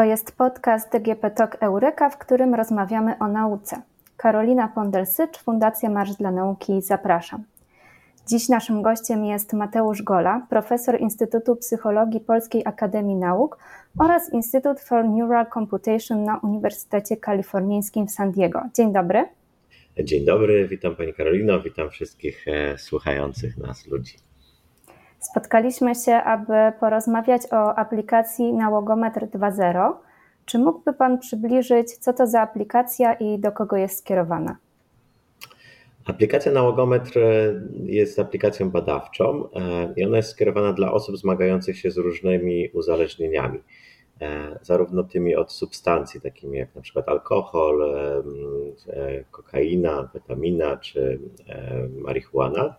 To jest podcast DGP Talk Eureka, w którym rozmawiamy o nauce. Karolina Pondelsycz, Fundacja Marsz dla Nauki, zapraszam. Dziś naszym gościem jest Mateusz Gola, profesor Instytutu Psychologii Polskiej Akademii Nauk oraz Instytut for Neural Computation na Uniwersytecie Kalifornijskim w San Diego. Dzień dobry. Dzień dobry, witam Pani Karolino, witam wszystkich e, słuchających nas ludzi. Spotkaliśmy się, aby porozmawiać o aplikacji Nałogometr 2.0. Czy mógłby Pan przybliżyć, co to za aplikacja i do kogo jest skierowana? Aplikacja Nałogometr jest aplikacją badawczą e, i ona jest skierowana dla osób zmagających się z różnymi uzależnieniami. E, zarówno tymi od substancji, takimi jak na przykład alkohol, e, kokaina, fetamina czy marihuana,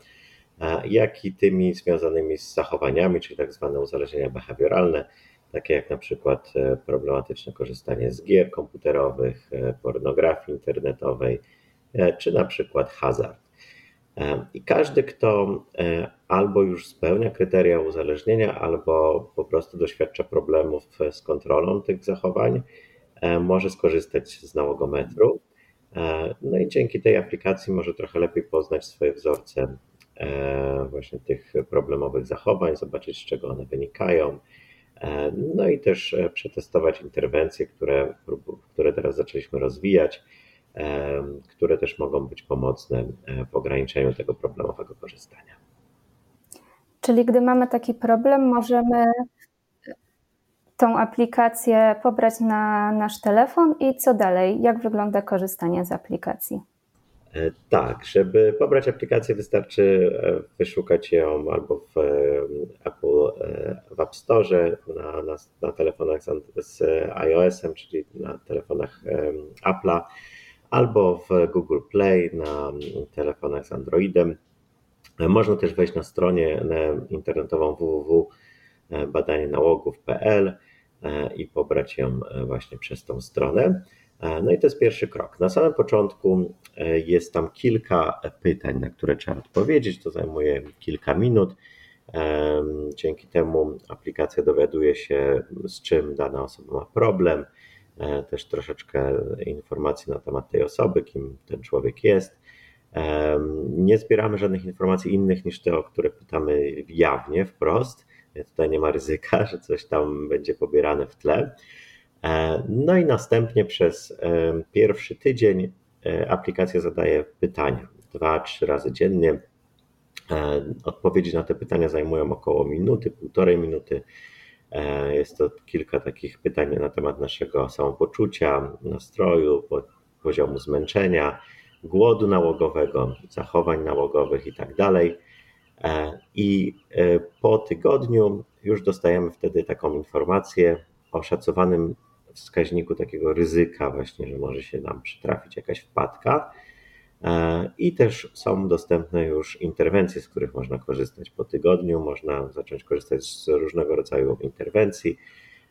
jak i tymi związanymi z zachowaniami, czyli tak zwane uzależnienia behawioralne, takie jak na przykład e, problematyczne korzystanie z gier komputerowych, e, pornografii internetowej, e, czy na przykład hazard. I każdy, kto albo już spełnia kryteria uzależnienia, albo po prostu doświadcza problemów z kontrolą tych zachowań, może skorzystać z nałogometru. No i dzięki tej aplikacji może trochę lepiej poznać swoje wzorce właśnie tych problemowych zachowań, zobaczyć z czego one wynikają. E, no i też e, przetestować interwencje, które, które teraz zaczęliśmy rozwijać, które też mogą być pomocne w ograniczeniu tego problemowego korzystania. Czyli gdy mamy taki problem, możemy tą aplikację pobrać na nasz telefon i co dalej? Jak wygląda korzystanie z aplikacji? E, tak, żeby pobrać aplikację wystarczy e, wyszukać ją albo w e, Apple w App Store, na, na, na telefonach z, z iOS-em, czyli na telefonach Apple'a, albo w Google Play na telefonach z Androidem. Można też wejść na stronę internetową www.badanienałogów.pl i pobrać ją właśnie przez tą stronę. E, no i to jest pierwszy krok. Na samym początku e, jest tam kilka pytań, na które trzeba odpowiedzieć. To zajmuje kilka minut. E, dzięki temu aplikacja dowiaduje się, z czym dana osoba ma problem, też troszeczkę informacji na temat tej osoby, kim ten człowiek jest. Nie zbieramy żadnych informacji innych niż te, o które pytamy jawnie, wprost. Tutaj nie ma ryzyka, że coś tam będzie pobierane w tle. E, no i następnie przez e, pierwszy tydzień e, aplikacja zadaje pytania dwa, trzy razy dziennie. Odpowiedzi na te pytania zajmują około minuty, półtorej minuty. Jest to kilka takich pytań na temat naszego samopoczucia, nastroju, poziomu zmęczenia, głodu nałogowego, zachowań nałogowych itd. Tak I po tygodniu już dostajemy wtedy taką informację o szacowanym wskaźniku takiego ryzyka, właśnie, że może się nam przytrafić jakaś wpadka. E, I też są dostępne już interwencje, z których można korzystać po tygodniu. Można zacząć korzystać z różnego rodzaju interwencji.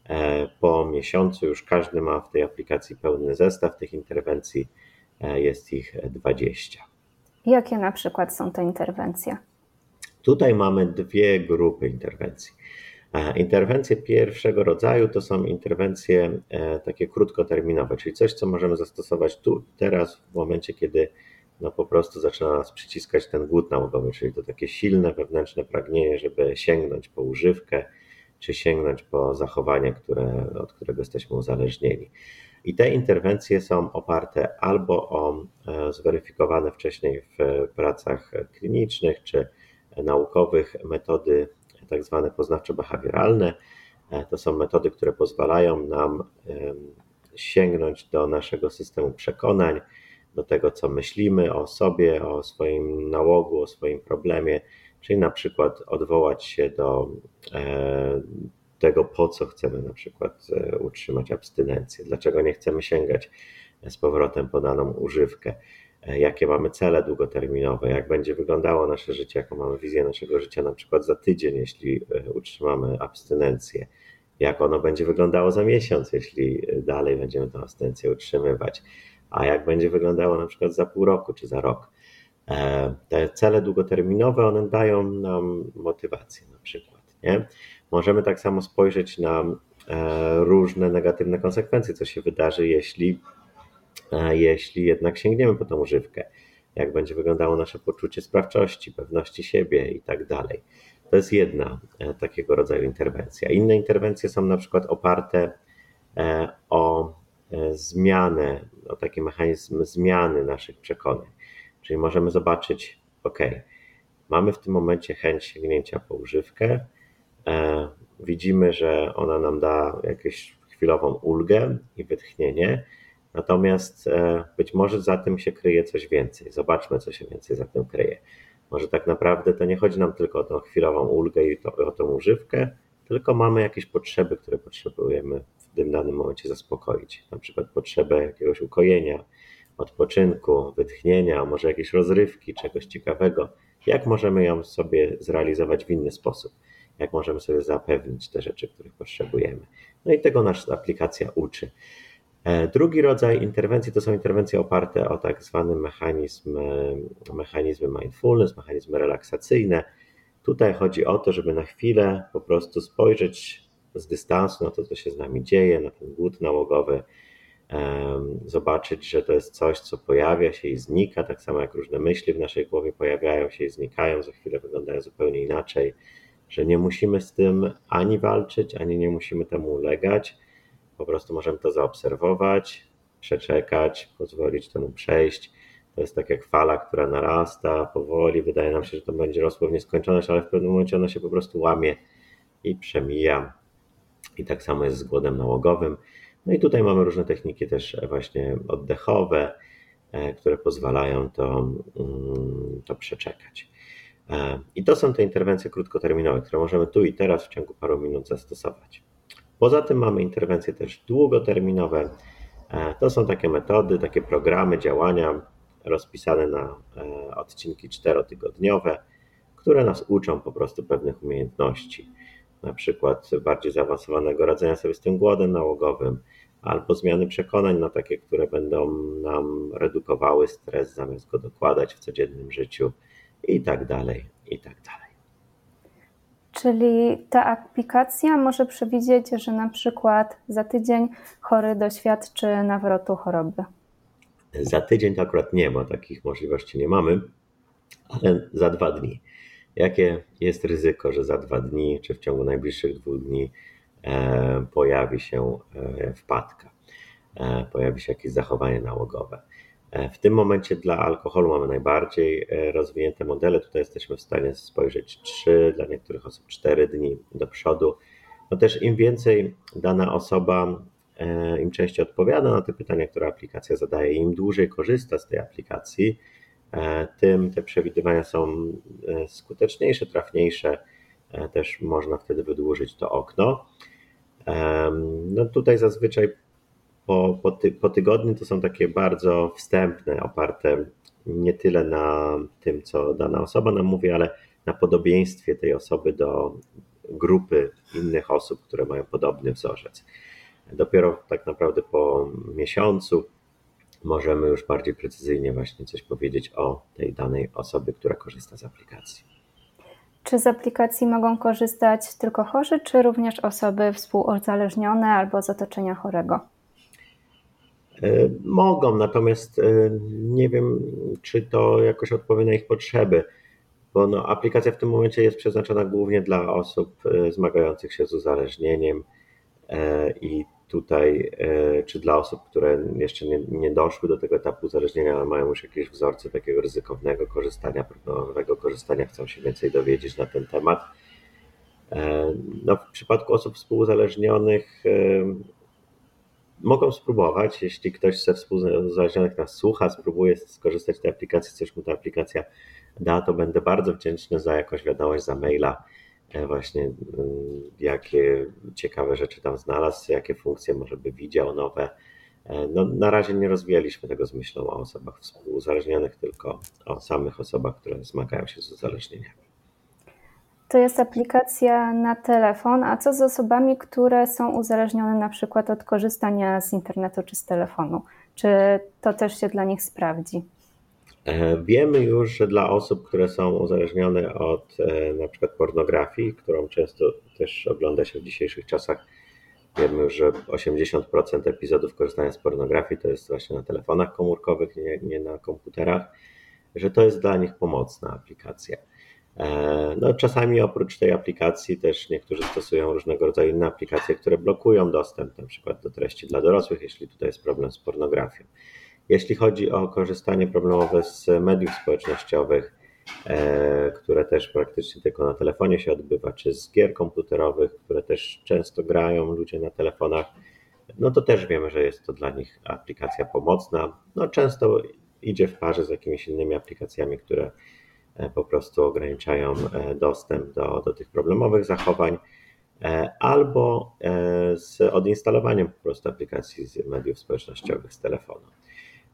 E, po miesiącu już każdy ma w tej aplikacji pełny zestaw tych interwencji. E, jest ich 20. Jakie na przykład są te interwencje? Tutaj mamy dwie grupy interwencji. Interwencje pierwszego rodzaju to są interwencje e, takie krótkoterminowe, czyli coś, co możemy zastosować tu, teraz, w momencie, kiedy no po prostu zaczyna nas przyciskać ten głód nałogowy, czyli to takie silne wewnętrzne pragnienie, żeby sięgnąć po używkę, czy sięgnąć po zachowanie, które, od którego jesteśmy uzależnieni. I te interwencje są oparte albo o e, zweryfikowane wcześniej w pracach klinicznych czy naukowych metody tak zwane poznawczo-behawioralne. E, to są metody, które pozwalają nam sięgnąć do naszego systemu przekonań, do tego, co myślimy o sobie, o swoim nałogu, o swoim problemie, czyli na przykład odwołać się do e, tego, po co chcemy na przykład e, utrzymać abstynencję, dlaczego nie chcemy sięgać z powrotem po daną używkę. E, jakie mamy cele długoterminowe, jak będzie wyglądało nasze życie, jaką mamy wizję naszego życia na przykład za tydzień, jeśli e, utrzymamy abstynencję, jak ono będzie wyglądało za miesiąc, jeśli e, dalej będziemy tę abstynencję utrzymywać, a jak będzie wyglądało na przykład za pół roku czy za rok. Te cele długoterminowe, one dają nam motywację na przykład. Nie? Możemy tak samo spojrzeć na różne negatywne konsekwencje, co się wydarzy, jeśli, jeśli jednak sięgniemy po tą używkę. Jak będzie wyglądało nasze poczucie sprawczości, pewności siebie i tak dalej. To jest jedna takiego rodzaju interwencja. Inne interwencje są na przykład oparte o zmianę, o taki mechanizm zmiany naszych przekonań. Czyli możemy zobaczyć, ok, mamy w tym momencie chęć sięgnięcia po używkę, e, widzimy, że ona nam da jakąś chwilową ulgę i wytchnienie, natomiast e, być może za tym się kryje coś więcej. Zobaczmy, co się więcej za tym kryje. Może tak naprawdę to nie chodzi nam tylko o tą chwilową ulgę i to, o tą używkę, tylko mamy jakieś potrzeby, które potrzebujemy w tym danym momencie zaspokoić. Na przykład potrzebę jakiegoś ukojenia, odpoczynku, wytchnienia, może jakiejś rozrywki, czegoś ciekawego. Jak możemy ją sobie zrealizować w inny sposób? Jak możemy sobie zapewnić te rzeczy, których potrzebujemy? No i tego nasza aplikacja uczy. E, drugi rodzaj interwencji to są interwencje oparte o tak zwany mechanizm, e, mechanizmy mindfulness, mechanizmy relaksacyjne. Tutaj chodzi o to, żeby na chwilę po prostu spojrzeć z dystansu na to, co się z nami dzieje, na ten głód nałogowy, zobaczyć, że to jest coś, co pojawia się i znika, tak samo jak różne myśli w naszej głowie pojawiają się i znikają, za chwilę wyglądają zupełnie inaczej, że nie musimy z tym ani walczyć, ani nie musimy temu ulegać. Po prostu możemy to zaobserwować, przeczekać, pozwolić temu przejść. To jest tak jak fala, która narasta powoli. Wydaje nam się, że to będzie rosło w nieskończoność, ale w pewnym momencie ona się po prostu łamie i przemija. I tak samo jest z głodem nałogowym. No i tutaj mamy różne techniki też właśnie oddechowe, e, które pozwalają to, mm, to przeczekać. E, I to są te interwencje krótkoterminowe, które możemy tu i teraz w ciągu paru minut zastosować. Poza tym mamy interwencje też długoterminowe. E, to są takie metody, takie programy działania rozpisane na odcinki czterotygodniowe, które nas uczą po prostu pewnych umiejętności na przykład bardziej zaawansowanego radzenia sobie z tym głodem nałogowym, albo zmiany przekonań na takie, które będą nam redukowały stres, zamiast go dokładać w codziennym życiu i tak dalej, i tak dalej. Czyli ta aplikacja może przewidzieć, że na przykład za tydzień chory doświadczy nawrotu choroby. Za tydzień to akurat nie ma, takich możliwości nie mamy, ale za dwa dni jakie jest ryzyko, że za dwa dni czy w ciągu najbliższych dwóch dni e, pojawi się e, wpadka, e, pojawi się jakieś zachowanie nałogowe. W tym momencie dla alkoholu mamy najbardziej rozwinięte modele. Tutaj jesteśmy w stanie spojrzeć 3, dla niektórych osób 4 dni do przodu. No też im więcej dana osoba, im częściej odpowiada na te pytania, które aplikacja zadaje, im dłużej korzysta z tej aplikacji, E, tym te przewidywania są e, skuteczniejsze, trafniejsze. E, też można wtedy wydłużyć to okno. No tutaj zazwyczaj po, po, ty, po tygodniu to są takie bardzo wstępne, oparte nie tyle na tym, co dana osoba nam mówi, ale na podobieństwie tej osoby do grupy innych osób, które mają podobny wzorzec. Dopiero tak naprawdę po miesiącu możemy już bardziej precyzyjnie właśnie coś powiedzieć o tej danej osobie, która korzysta z aplikacji. Czy z aplikacji mogą korzystać tylko chorzy, czy również osoby współuzależnione albo z otoczenia chorego? E, mogą, natomiast e, nie wiem, czy to jakoś odpowie na ich potrzeby, bo no, aplikacja w tym momencie jest przeznaczona głównie dla osób e, zmagających się z uzależnieniem i tutaj, czy dla osób, które jeszcze nie, nie doszły do tego etapu uzależnienia, ale mają już jakieś wzorce takiego ryzykownego korzystania, problemowego korzystania, chcą się więcej dowiedzieć na ten temat. No, w przypadku osób współuzależnionych mogą spróbować, jeśli ktoś ze współuzależnionych nas słucha, spróbuje skorzystać z tej aplikacji, coś mu ta aplikacja da, to będę bardzo wdzięczny za jakąś wiadomość, za maila, E, właśnie mm, jakie ciekawe rzeczy tam znalazł, jakie funkcje może by widział nowe. E, no, na razie nie rozwijaliśmy tego z myślą o osobach współuzależnionych, tylko o samych osobach, które zmagają się z uzależnieniami. To jest aplikacja na telefon, a co z osobami, które są uzależnione na przykład od korzystania z internetu czy z telefonu? Czy to też się dla nich sprawdzi? E, wiemy już, że dla osób, które są uzależnione od e, na przykład pornografii, którą często też ogląda się w dzisiejszych czasach, Wiemy już, że 80% epizodów korzystania z pornografii to jest właśnie na telefonach komórkowych, nie, nie na komputerach, że to jest dla nich pomocna aplikacja. E, no, czasami oprócz tej aplikacji też niektórzy stosują różnego rodzaju inne aplikacje, które blokują dostęp na przykład do treści dla dorosłych, jeśli tutaj jest problem z pornografią. Jeśli chodzi o korzystanie problemowe z mediów społecznościowych, e, które też praktycznie tylko na telefonie się odbywa, czy z gier komputerowych, które też często grają ludzie na telefonach, no to też wiemy, że jest to dla nich aplikacja pomocna. No często idzie w parze z jakimiś innymi aplikacjami, które po prostu ograniczają e, dostęp do, do tych problemowych zachowań, albo z odinstalowaniem po prostu aplikacji z mediów społecznościowych z telefonu.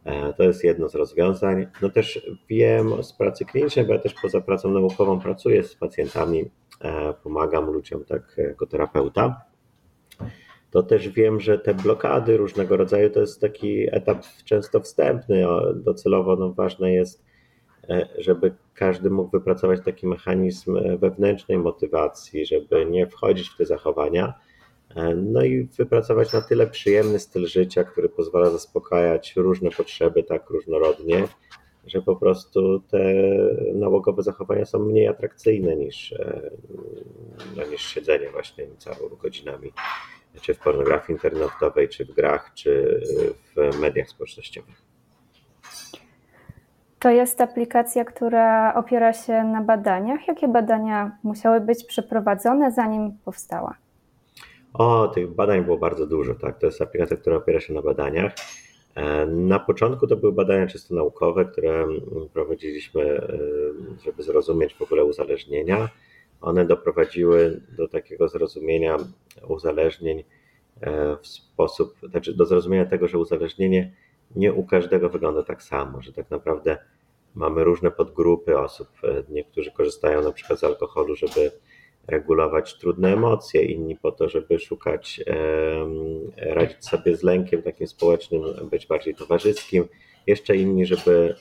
E, to jest jedno z rozwiązań. No też wiem z pracy klinicznej, bo ja też poza pracą naukową pracuję z pacjentami, e, pomagam ludziom tak jako terapeuta. To też wiem, że te blokady różnego rodzaju to jest taki etap często wstępny. Docelowo no, ważne jest, e, żeby każdy mógł wypracować taki mechanizm wewnętrznej motywacji, żeby nie wchodzić w te zachowania E, no i wypracować na tyle przyjemny styl życia, który pozwala zaspokajać różne potrzeby tak różnorodnie, że po prostu te nałogowe zachowania są mniej atrakcyjne niż, e, no, niż siedzenie właśnie całymi godzinami, czy w pornografii internetowej, czy w grach, czy w mediach społecznościowych. To jest aplikacja, która opiera się na badaniach. Jakie badania musiały być przeprowadzone, zanim powstała? O, tych badań było bardzo dużo, tak. To jest aplikacja, która opiera się na badaniach. E, na początku to były badania czysto naukowe, które prowadziliśmy, e, żeby zrozumieć w ogóle uzależnienia. One doprowadziły do takiego zrozumienia uzależnień e, w sposób, znaczy do zrozumienia tego, że uzależnienie nie u każdego wygląda tak samo, że tak naprawdę mamy różne podgrupy osób. Niektórzy korzystają na przykład z alkoholu, żeby regulować trudne emocje, inni po to, żeby szukać, radzić sobie z lękiem takim społecznym, być bardziej towarzyskim, jeszcze inni, żeby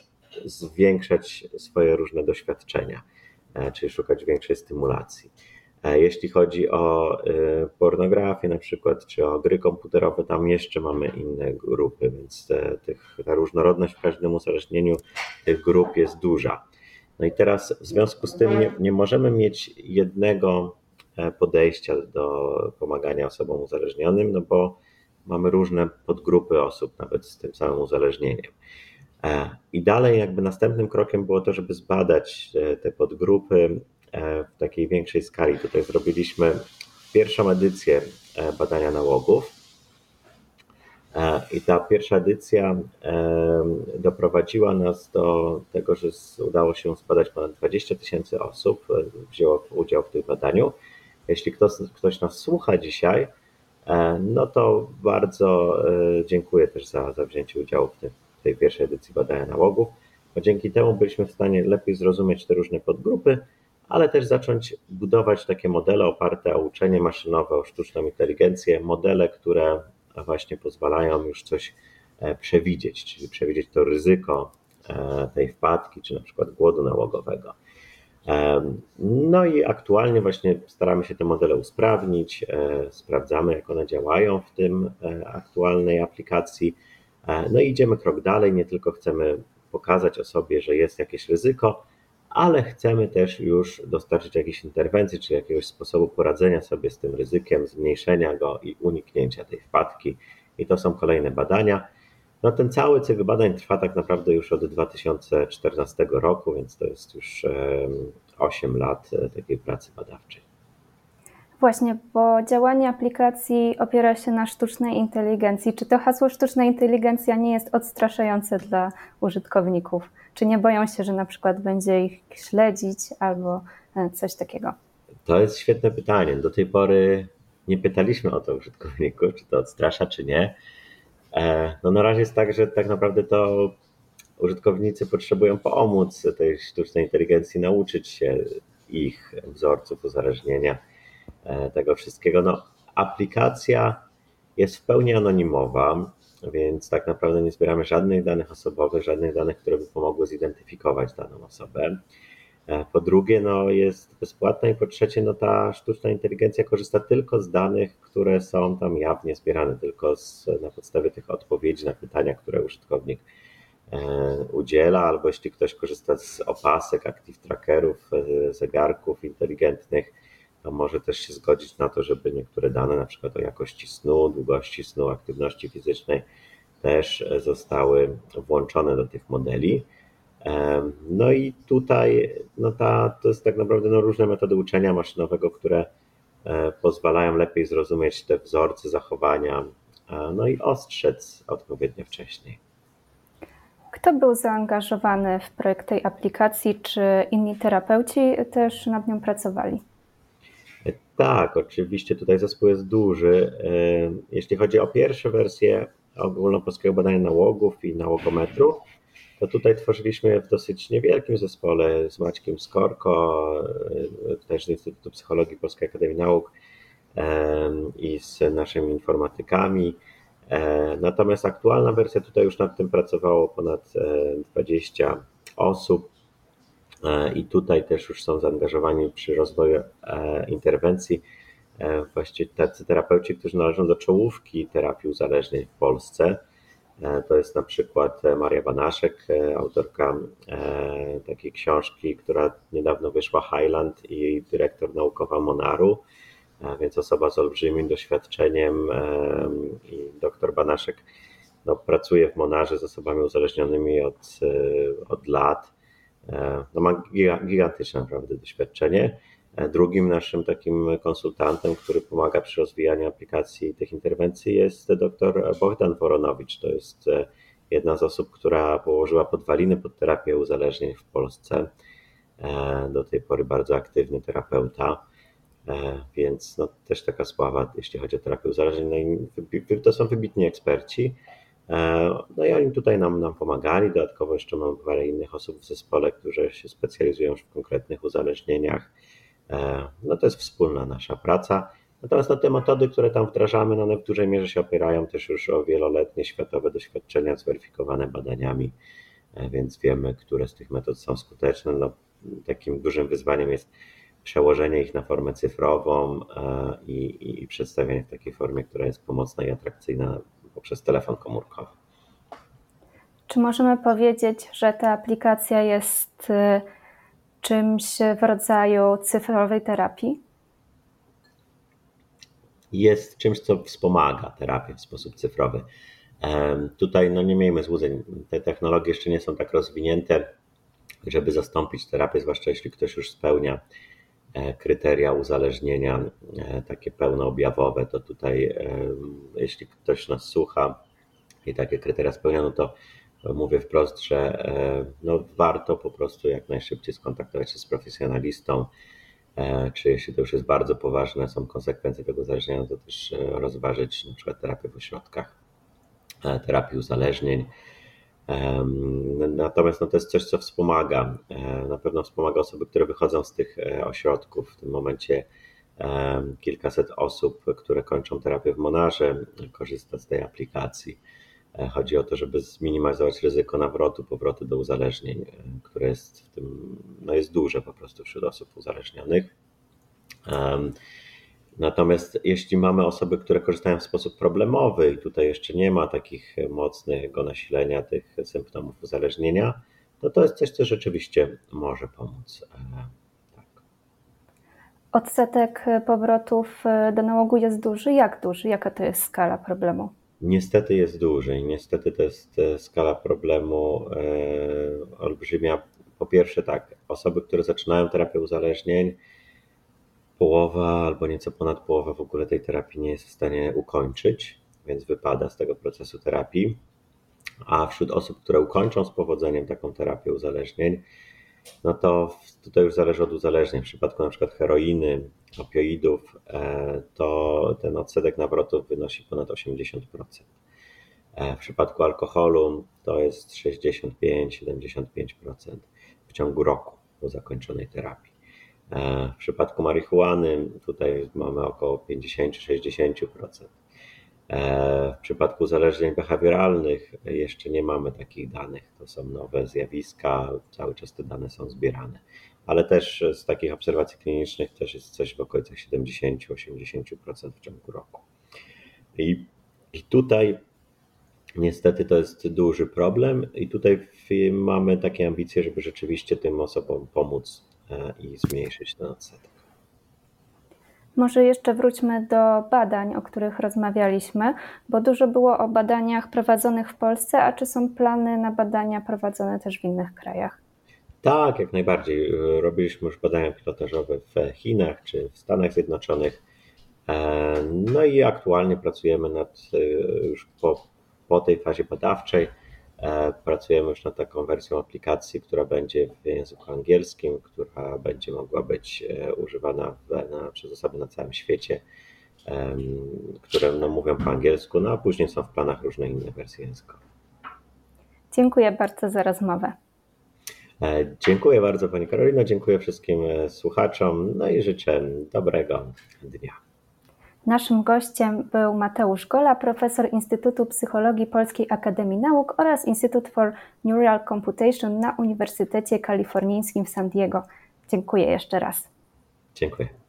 zwiększać swoje różne doświadczenia, e, czyli szukać większej stymulacji. Jeśli chodzi o e, pornografię na przykład, czy o gry komputerowe, tam jeszcze mamy inne grupy, więc te, tych, ta różnorodność w każdym uzależnieniu tych grup jest duża. No i teraz w związku z tym nie, nie możemy mieć jednego e, podejścia do pomagania osobom uzależnionym, no bo mamy różne podgrupy osób, nawet z tym samym uzależnieniem. E, I dalej, jakby następnym krokiem było to, żeby zbadać e, te podgrupy w takiej większej skali. Tutaj zrobiliśmy pierwszą edycję badania nałogów E, I ta pierwsza edycja e, doprowadziła nas do tego, że udało się zbadać ponad 20 tysięcy osób, e, wzięło udział w tym badaniu. Jeśli ktoś, ktoś nas słucha dzisiaj, no to bardzo dziękuję też za, za wzięcie udziału w, w tej pierwszej edycji badania nałogów, bo dzięki temu byliśmy w stanie lepiej zrozumieć te różne podgrupy, ale też zacząć budować takie modele oparte o uczenie maszynowe, o sztuczną inteligencję, modele, które właśnie pozwalają już coś e, przewidzieć, czyli przewidzieć to ryzyko e, tej wpadki, czy na przykład głodu nałogowego. No i aktualnie właśnie staramy się te modele usprawnić, e, sprawdzamy jak one działają w tym aktualnej aplikacji. No i idziemy krok dalej, nie tylko chcemy pokazać osobie, że jest jakieś ryzyko, ale chcemy też już dostarczyć jakiejś interwencji, czy jakiegoś sposobu poradzenia sobie z tym ryzykiem, zmniejszenia go i uniknięcia tej wpadki. I to są kolejne badania. No ten cały cykl badań trwa tak naprawdę już od 2014 roku, więc to jest już 8 lat e, takiej pracy badawczej. Właśnie, bo działanie aplikacji opiera się na sztucznej inteligencji. Czy to hasło sztuczna inteligencja nie jest odstraszające dla użytkowników? Czy nie boją się, że na przykład będzie ich śledzić albo e, coś takiego? To jest świetne pytanie. Do tej pory nie pytaliśmy o to użytkowników, czy to odstrasza, czy nie. E, no na razie jest tak, że tak naprawdę to użytkownicy potrzebują pomóc tej sztucznej inteligencji nauczyć się ich wzorców uzależnienia E, tego wszystkiego. No, aplikacja jest w pełni anonimowa, więc tak naprawdę nie zbieramy żadnych danych osobowych, żadnych danych, które by pomogły zidentyfikować daną osobę. Po drugie, no, jest bezpłatna i po trzecie, no, ta sztuczna inteligencja korzysta tylko z danych, które są tam jawnie zbierane, tylko z, na podstawie tych odpowiedzi na pytania, które użytkownik udziela, albo jeśli ktoś korzysta z opasek, active trackerów, zegarków inteligentnych, to może też się zgodzić na to, żeby niektóre dane, na przykład o jakości snu, długości snu, aktywności fizycznej, też zostały włączone do tych modeli. No i tutaj no ta, to jest tak naprawdę no różne metody uczenia maszynowego, które e, pozwalają lepiej zrozumieć te wzorce zachowania, no i ostrzec odpowiednio wcześniej. Kto był zaangażowany w projekt tej aplikacji? Czy inni terapeuci też nad nią pracowali? Tak, oczywiście tutaj zespół jest duży. Jeśli chodzi o pierwsze wersje ogólnopolskiego badania nałogów i nałogometru, to tutaj tworzyliśmy w dosyć niewielkim zespole z Maćkiem Skorko, też z Instytutu Psychologii Polskiej Akademii Nauk i z naszymi informatykami. Natomiast aktualna wersja, tutaj już nad tym pracowało ponad 20 osób. E, i tutaj też już są zaangażowani przy rozwoju e, interwencji e, właściwie tacy terapeuci, którzy należą do czołówki terapii uzależnień w Polsce. To jest na przykład Maria Banaszek, autorka takiej książki, która niedawno wyszła, Highland i dyrektor naukowa Monaru, więc osoba z olbrzymim doświadczeniem i doktor Banaszek no, pracuje w Monarze z osobami uzależnionymi od, od lat no ma gigantyczne naprawdę doświadczenie. E, drugim naszym takim konsultantem, który pomaga przy rozwijaniu aplikacji tych interwencji jest dr Bogdan Woronowicz. To jest e, jedna z osób, która położyła podwaliny pod terapię uzależnień w Polsce. Do tej pory bardzo aktywny terapeuta, więc no, też taka sława, jeśli chodzi o terapię uzależnień. No i to są wybitni eksperci. E, no i oni tutaj nam, nam pomagali. Dodatkowo jeszcze mamy parę innych osób w zespole, którzy się specjalizują w konkretnych uzależnieniach. E, no to jest wspólna nasza praca. Natomiast no, te metody, które tam wdrażamy, no one w dużej mierze się opierają też już o wieloletnie światowe doświadczenia zweryfikowane badaniami, e, więc wiemy, które z tych metod są skuteczne. No, takim dużym wyzwaniem jest przełożenie ich na formę cyfrową i, i przedstawienie w takiej formie, która jest pomocna i atrakcyjna poprzez telefon komórkowy. Czy możemy powiedzieć, że ta aplikacja jest y, czymś w rodzaju cyfrowej terapii? Jest czymś, co wspomaga terapię w sposób cyfrowy. Tutaj no nie miejmy złudzeń, te technologie jeszcze nie są tak rozwinięte, żeby zastąpić terapię, zwłaszcza jeśli ktoś już spełnia kryteria uzależnienia, e, takie pełnoobjawowe, to tutaj, jeśli ktoś nas słucha i takie kryteria spełniono, to mówię wprost, że e, no, warto po prostu jak najszybciej skontaktować się z profesjonalistą, e, czy jeśli to już jest bardzo poważne, są konsekwencje tego uzależnienia, to też e, rozważyć na przykład terapię w ośrodkach, terapii uzależnień. Natomiast no, to jest coś, co wspomaga. Na pewno wspomaga osoby, które wychodzą z tych ośrodków. W tym momencie kilkaset osób, które kończą terapię w Monarze, korzysta z tej aplikacji. E, chodzi o to, żeby zminimalizować ryzyko nawrotu, powrotu do uzależnień, e, które jest w tym, no jest duże po prostu wśród osób uzależnionych. Natomiast jeśli mamy osoby, które korzystają w sposób problemowy i tutaj jeszcze nie ma takich mocnego nasilenia tych symptomów uzależnienia, to to jest coś, co rzeczywiście może pomóc. E, tak. Odsetek powrotów do nałogu jest duży. Jak duży? Jaka to jest skala problemu? Niestety jest duży i niestety to jest e, skala problemu e, olbrzymia. Po pierwsze tak, osoby, które zaczynają terapię uzależnień, połowa albo nieco ponad połowa w ogóle tej terapii nie jest w stanie ukończyć, więc wypada z tego procesu terapii. A wśród osób, które ukończą z powodzeniem taką terapię uzależnień, no to tutaj już zależy od uzależnień. W przypadku na przykład heroiny, opioidów, e, to ten odsetek nawrotów wynosi ponad 80%. E, w przypadku alkoholu to jest 65-75% w ciągu roku po zakończonej terapii. E, w przypadku marihuany tutaj mamy około 50-60%. W przypadku uzależnień behawioralnych jeszcze nie mamy takich danych. To są nowe zjawiska, cały czas te dane są zbierane. ale też z takich obserwacji klinicznych też jest coś w okolicach 70-80% w ciągu roku. I, I tutaj niestety to jest duży problem, i tutaj mamy takie ambicje, żeby rzeczywiście tym osobom pomóc e, i zmniejszyć ten odsetek. Może jeszcze wróćmy do badań, o których rozmawialiśmy, bo dużo było o badaniach prowadzonych w Polsce, a czy są plany na badania prowadzone też w innych krajach? Tak, jak najbardziej. Robiliśmy już badania pilotażowe w Chinach czy w Stanach Zjednoczonych. E, no i aktualnie pracujemy nad e, już po, po tej fazie badawczej E, pracujemy już nad taką wersją aplikacji, która będzie w języku angielskim, która będzie mogła być e, używana w, na, przez osoby na całym świecie, które no, mówią po angielsku, no a później są w planach różne inne wersje językowe. Dziękuję bardzo za rozmowę. E, dziękuję bardzo Pani Karolino, dziękuję wszystkim słuchaczom, no i życzę dobrego dnia. Naszym gościem był Mateusz Gola, profesor Instytutu Psychologii Polskiej Akademii Nauk oraz Instytut for Neural Computation na Uniwersytecie Kalifornijskim w San Diego. Dziękuję jeszcze raz. Dziękuję.